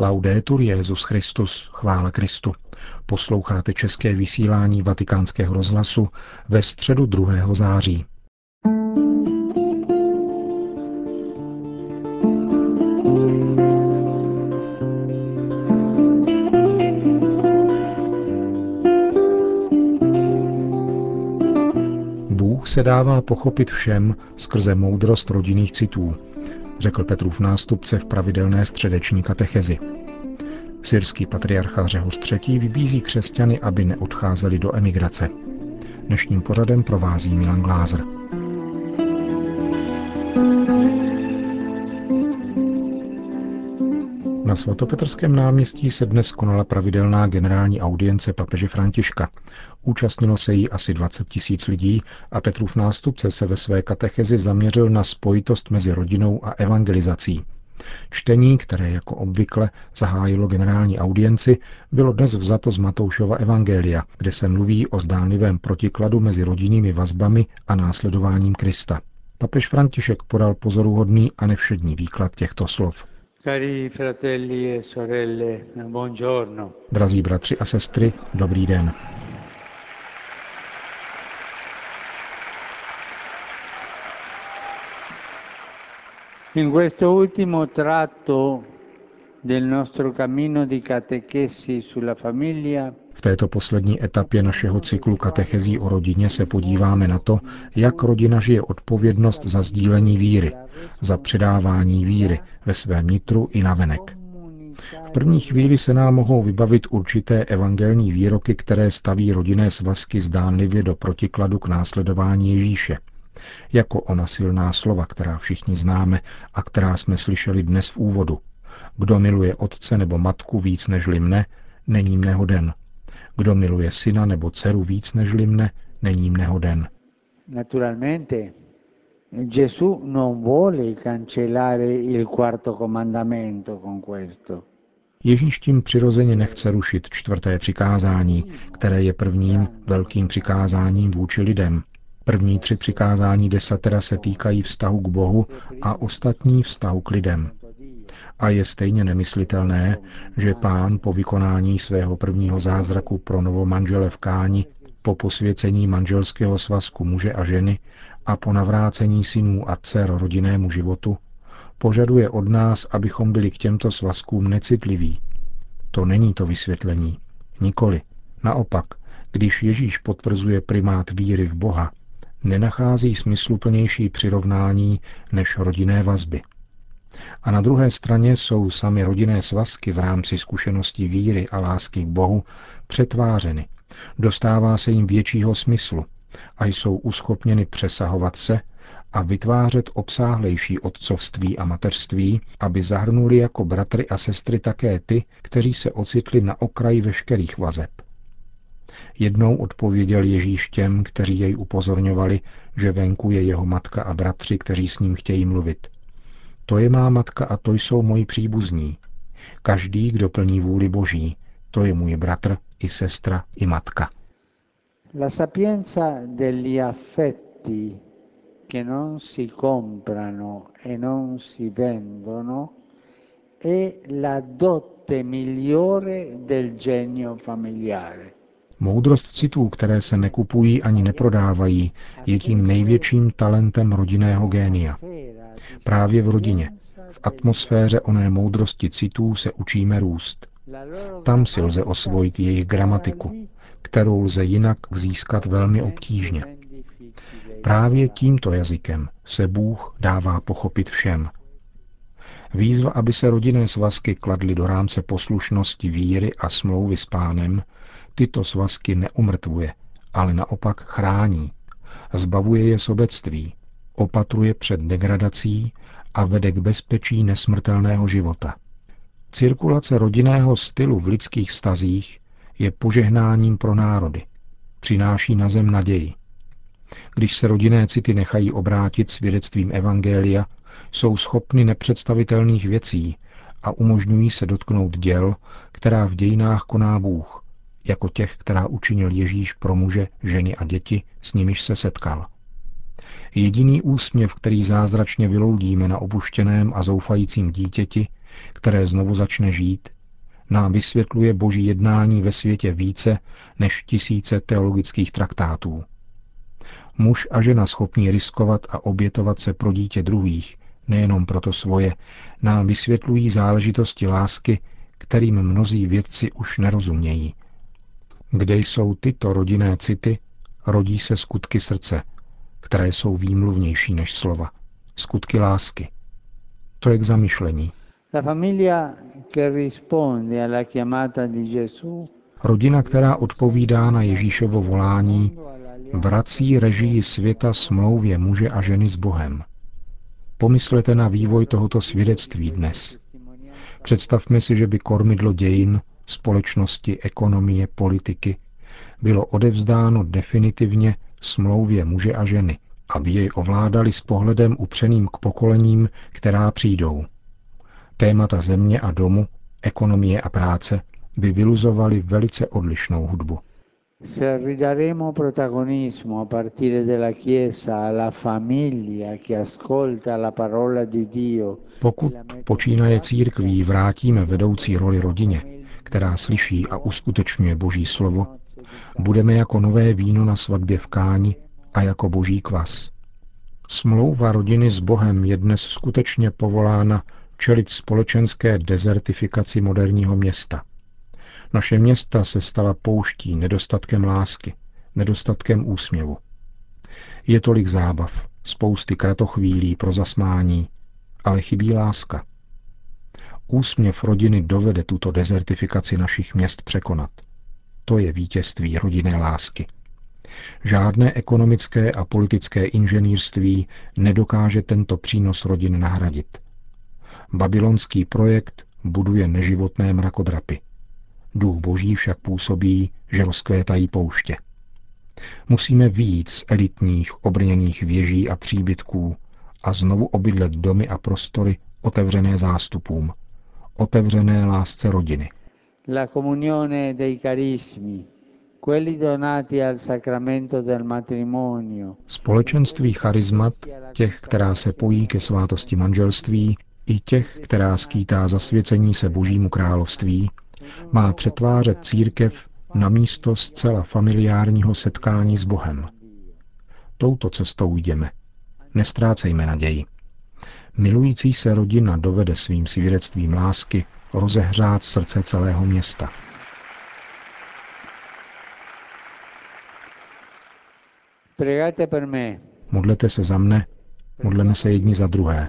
Laudetur Jezus Christus, chvála Kristu. Posloucháte české vysílání Vatikánského rozhlasu ve středu 2. září. Bůh se dává pochopit všem skrze moudrost rodinných citů, řekl Petrův nástupce v pravidelné středeční katechezi. Syrský patriarcha Řehoř III. vybízí křesťany, aby neodcházeli do emigrace. Dnešním pořadem provází Milan Glázer. Svatopetrském náměstí se dnes konala pravidelná generální audience papeže Františka. Účastnilo se jí asi 20 tisíc lidí a Petrův nástupce se ve své katechezi zaměřil na spojitost mezi rodinou a evangelizací. Čtení, které jako obvykle zahájilo generální audienci, bylo dnes vzato z Matoušova Evangelia, kde se mluví o zdánlivém protikladu mezi rodinnými vazbami a následováním Krista. Papež František podal pozoruhodný a nevšední výklad těchto slov. Cari fratelli e sorelle, buongiorno. Drazí bratři a sestry, dobrý den. In questo ultimo tratto del nostro cammino di catechesi sulla famiglia v této poslední etapě našeho cyklu katechezí o rodině se podíváme na to, jak rodina žije odpovědnost za sdílení víry, za předávání víry ve svém nitru i navenek. V první chvíli se nám mohou vybavit určité evangelní výroky, které staví rodinné svazky zdánlivě do protikladu k následování Ježíše. Jako ona silná slova, která všichni známe a která jsme slyšeli dnes v úvodu. Kdo miluje otce nebo matku víc než mne, není mne hoden. Kdo miluje syna nebo dceru víc než mne, není mne hoden. Naturalmente Gesù non vuole cancellare il quarto comandamento con questo. Ježíš tím přirozeně nechce rušit čtvrté přikázání, které je prvním velkým přikázáním vůči lidem. První tři přikázání desatera se týkají vztahu k Bohu a ostatní vztahu k lidem. A je stejně nemyslitelné, že pán po vykonání svého prvního zázraku pro novomanžele v Káni, po posvěcení manželského svazku muže a ženy a po navrácení synů a dcer rodinnému životu, požaduje od nás, abychom byli k těmto svazkům necitliví. To není to vysvětlení. Nikoli. Naopak, když Ježíš potvrzuje primát víry v Boha, nenachází smysluplnější přirovnání než rodinné vazby. A na druhé straně jsou sami rodinné svazky v rámci zkušenosti víry a lásky k Bohu přetvářeny. Dostává se jim většího smyslu a jsou uschopněny přesahovat se a vytvářet obsáhlejší otcovství a mateřství, aby zahrnuli jako bratry a sestry také ty, kteří se ocitli na okraji veškerých vazeb. Jednou odpověděl Ježíš těm, kteří jej upozorňovali, že venku je jeho matka a bratři, kteří s ním chtějí mluvit. To je má matka a to jsou moji příbuzní. Každý, kdo plní vůli Boží, to je můj bratr i sestra i matka. La sapienza degli affetti che non si comprano e non si vendono è la dote migliore del genio familiare. Moudrost citů, které se nekupují ani neprodávají, je tím největším talentem rodinného génia. Právě v rodině, v atmosféře oné moudrosti citů se učíme růst. Tam si lze osvojit jejich gramatiku, kterou lze jinak získat velmi obtížně. Právě tímto jazykem se Bůh dává pochopit všem. Výzva, aby se rodinné svazky kladly do rámce poslušnosti víry a smlouvy s pánem, tyto svazky neumrtvuje, ale naopak chrání. Zbavuje je sobectví, opatruje před degradací a vede k bezpečí nesmrtelného života. Cirkulace rodinného stylu v lidských vztazích je požehnáním pro národy. Přináší na zem naději. Když se rodinné city nechají obrátit svědectvím Evangelia, jsou schopny nepředstavitelných věcí a umožňují se dotknout děl, která v dějinách koná Bůh, jako těch, která učinil Ježíš pro muže, ženy a děti, s nimiž se setkal. Jediný úsměv, který zázračně vyloudíme na opuštěném a zoufajícím dítěti, které znovu začne žít, nám vysvětluje boží jednání ve světě více než tisíce teologických traktátů. Muž a žena schopní riskovat a obětovat se pro dítě druhých, nejenom proto svoje, nám vysvětlují záležitosti lásky, kterým mnozí vědci už nerozumějí. Kde jsou tyto rodinné city, rodí se skutky srdce, které jsou výmluvnější než slova. Skutky lásky. To je k zamyšlení. Rodina, která odpovídá na Ježíšovo volání, vrací režii světa smlouvě muže a ženy s Bohem. Pomyslete na vývoj tohoto svědectví dnes. Představme si, že by kormidlo dějin, společnosti, ekonomie, politiky bylo odevzdáno definitivně smlouvě muže a ženy, aby jej ovládali s pohledem upřeným k pokolením, která přijdou. Témata země a domu, ekonomie a práce by vyluzovali velice odlišnou hudbu. Se ridaremo protagonismo a partire dalla Chiesa alla famiglia che ascolta la parola di Dio. Pokud počínaje církví vrátíme vedoucí roli rodině, která slyší a uskutečňuje Boží slovo, budeme jako nové víno na svatbě v káni a jako boží kvas. Smlouva rodiny s Bohem je dnes skutečně povolána čelit společenské dezertifikaci moderního města. Naše města se stala pouští nedostatkem lásky, nedostatkem úsměvu. Je tolik zábav, spousty kratochvílí pro zasmání, ale chybí láska. Úsměv rodiny dovede tuto dezertifikaci našich měst překonat. To je vítězství rodinné lásky. Žádné ekonomické a politické inženýrství nedokáže tento přínos rodin nahradit. Babylonský projekt buduje neživotné mrakodrapy. Duch boží však působí, že rozkvétají pouště. Musíme výjít z elitních, obrněných věží a příbytků a znovu obydlet domy a prostory otevřené zástupům, otevřené lásce rodiny. La comunione dei carismi, quelli donati al sacramento del matrimonio. Společenství charizmat, těch, která se pojí ke svátosti manželství, i těch, která skýtá zasvěcení se Božímu království, má přetvářet církev na místo zcela familiárního setkání s Bohem. Touto cestou jdeme. Nestrácejme naději. Milující se rodina dovede svým svědectvím lásky rozehřát srdce celého města. Modlete se za mne, modleme se jedni za druhé,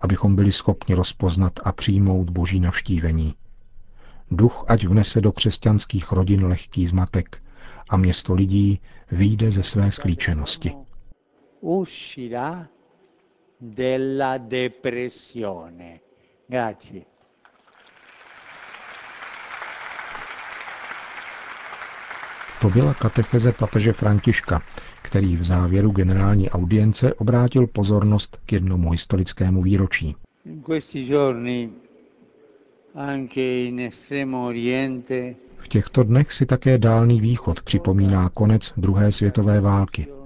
abychom byli schopni rozpoznat a přijmout boží navštívení. Duch ať vnese do křesťanských rodin lehký zmatek a město lidí vyjde ze své sklíčenosti. Della depressione. Grazie. To byla katecheze papeže Františka, který v závěru generální audience obrátil pozornost k jednomu historickému výročí. V těchto dnech si také Dálný východ připomíná konec druhé světové války.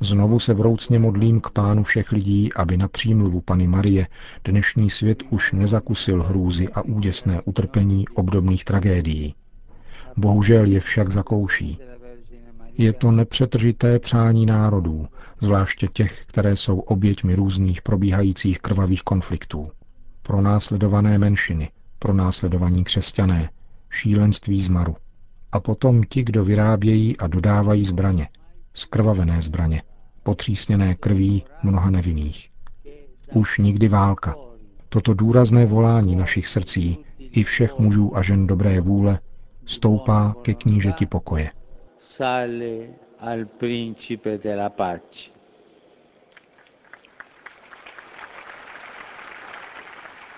Znovu se vroucně modlím k pánu všech lidí, aby na přímluvu Pany Marie dnešní svět už nezakusil hrůzy a úděsné utrpení obdobných tragédií. Bohužel je však zakouší. Je to nepřetržité přání národů, zvláště těch, které jsou oběťmi různých probíhajících krvavých konfliktů. Pro následované menšiny, pro následovaní křesťané, šílenství zmaru. A potom ti, kdo vyrábějí a dodávají zbraně, skrvavené zbraně, potřísněné krví mnoha nevinných. Už nikdy válka. Toto důrazné volání našich srdcí i všech mužů a žen dobré vůle stoupá ke knížeti pokoje. Sale al principe della pace.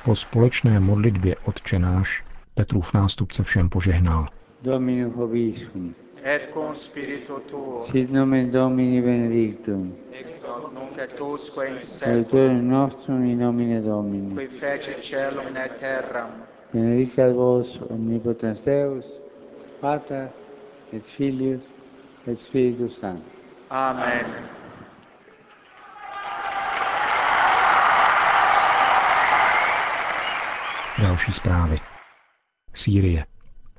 Po společné modlitbě Otčenáš Petrův nástupce všem požehnal. Domino Hoviscum. Et con spiritu tuo. Sit nomen Domini benedictum. Ex hoc nunc et usque in seculum. nostrum in nomine Domini. Qui fece celum et terram benedicat vos omnipotens Deus, Pater et Filius et Spiritus Sanctus. Amen. Další zprávy. Sýrie.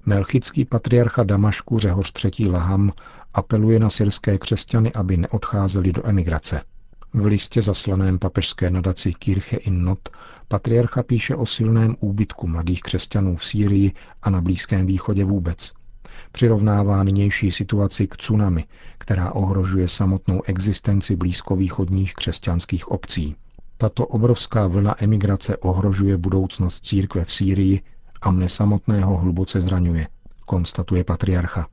Melchický patriarcha Damašku Řehoř III. Laham apeluje na syrské křesťany, aby neodcházeli do emigrace. V listě zaslaném papežské nadaci Kirche in Not patriarcha píše o silném úbytku mladých křesťanů v Sýrii a na Blízkém východě vůbec. Přirovnává nynější situaci k tsunami, která ohrožuje samotnou existenci blízkovýchodních křesťanských obcí. Tato obrovská vlna emigrace ohrožuje budoucnost církve v Sýrii a mne samotného hluboce zraňuje, konstatuje patriarcha.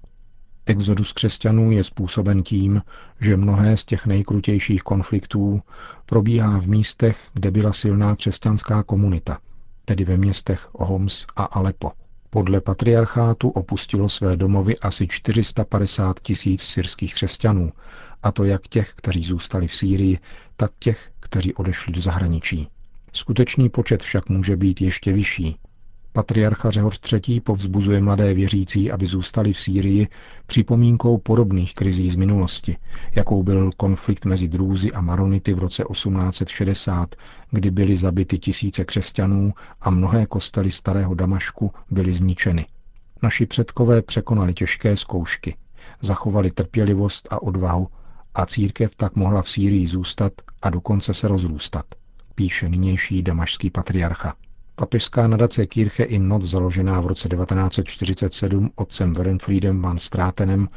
Exodus křesťanů je způsoben tím, že mnohé z těch nejkrutějších konfliktů probíhá v místech, kde byla silná křesťanská komunita, tedy ve městech Homs a Alepo. Podle patriarchátu opustilo své domovy asi 450 tisíc syrských křesťanů, a to jak těch, kteří zůstali v Sýrii, tak těch, kteří odešli do zahraničí. Skutečný počet však může být ještě vyšší, Patriarcha Řehoř III. povzbuzuje mladé věřící, aby zůstali v Sýrii připomínkou podobných krizí z minulosti, jakou byl konflikt mezi Drůzy a Maronity v roce 1860, kdy byly zabity tisíce křesťanů a mnohé kostely starého Damašku byly zničeny. Naši předkové překonali těžké zkoušky, zachovali trpělivost a odvahu a církev tak mohla v Sýrii zůstat a dokonce se rozrůstat, píše nynější damašský patriarcha. Papežská nadace Kirche in Not, založená v roce 1947 otcem Werenfriedem van Stratenem,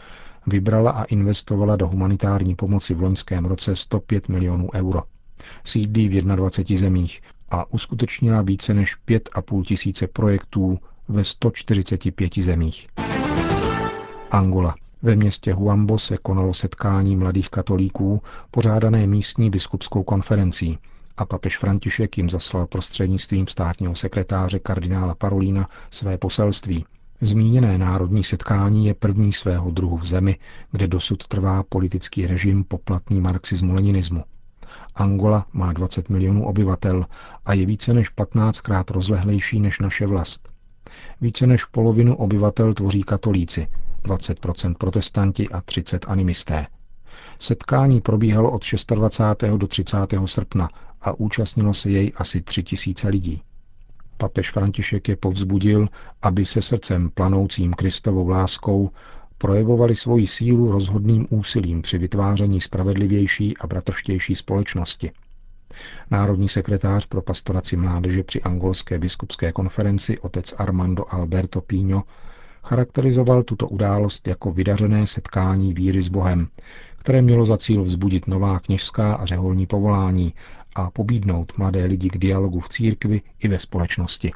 vybrala a investovala do humanitární pomoci v loňském roce 105 milionů euro. Sídlí v 21 zemích a uskutečnila více než 5,5 tisíce projektů ve 145 zemích. Angola. Ve městě Huambo se konalo setkání mladých katolíků pořádané místní biskupskou konferencí – a papež František jim zaslal prostřednictvím státního sekretáře kardinála Parolína své poselství. Zmíněné národní setkání je první svého druhu v zemi, kde dosud trvá politický režim poplatný marxismu-leninismu. Angola má 20 milionů obyvatel a je více než 15krát rozlehlejší než naše vlast. Více než polovinu obyvatel tvoří katolíci, 20% protestanti a 30 animisté. Setkání probíhalo od 26. do 30. srpna a účastnilo se jej asi tři tisíce lidí. Papež František je povzbudil, aby se srdcem planoucím Kristovou láskou projevovali svoji sílu rozhodným úsilím při vytváření spravedlivější a bratrštější společnosti. Národní sekretář pro pastoraci mládeže při angolské biskupské konferenci otec Armando Alberto Píňo charakterizoval tuto událost jako vydařené setkání víry s Bohem, které mělo za cíl vzbudit nová kněžská a řeholní povolání a pobídnout mladé lidi k dialogu v církvi i ve společnosti.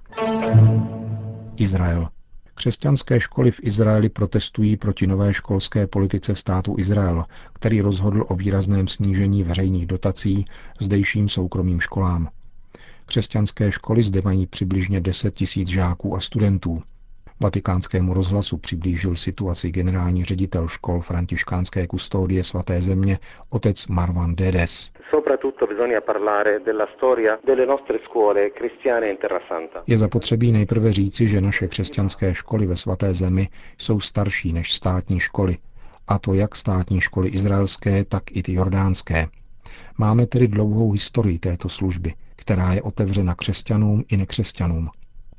Izrael. Křesťanské školy v Izraeli protestují proti nové školské politice státu Izrael, který rozhodl o výrazném snížení veřejných dotací zdejším soukromým školám. Křesťanské školy zde mají přibližně 10 tisíc žáků a studentů. Vatikánskému rozhlasu přiblížil situaci generální ředitel škol františkánské kustodie svaté země otec Marwan Dedes. Je zapotřebí nejprve říci, že naše křesťanské školy ve svaté zemi jsou starší než státní školy, a to jak státní školy izraelské, tak i ty jordánské. Máme tedy dlouhou historii této služby, která je otevřena křesťanům i nekřesťanům.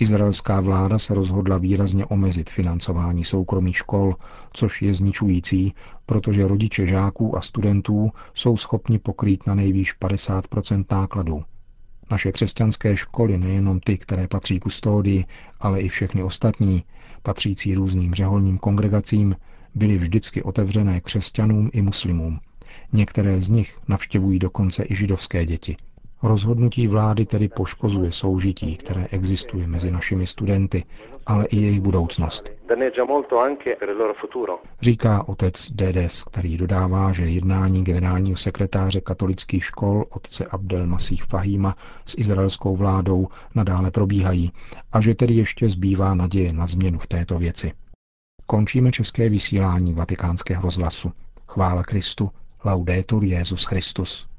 Izraelská vláda se rozhodla výrazně omezit financování soukromých škol, což je zničující, protože rodiče žáků a studentů jsou schopni pokrýt na nejvýš 50% nákladů. Naše křesťanské školy, nejenom ty, které patří kustódii, ale i všechny ostatní, patřící různým řeholním kongregacím, byly vždycky otevřené křesťanům i muslimům. Některé z nich navštěvují dokonce i židovské děti – Rozhodnutí vlády tedy poškozuje soužití, které existuje mezi našimi studenty, ale i jejich budoucnost. Říká otec Dedes, který dodává, že jednání generálního sekretáře katolických škol otce Abdel Masih Fahima s izraelskou vládou nadále probíhají a že tedy ještě zbývá naděje na změnu v této věci. Končíme české vysílání vatikánského rozhlasu. Chvála Kristu, laudetur Jezus Christus.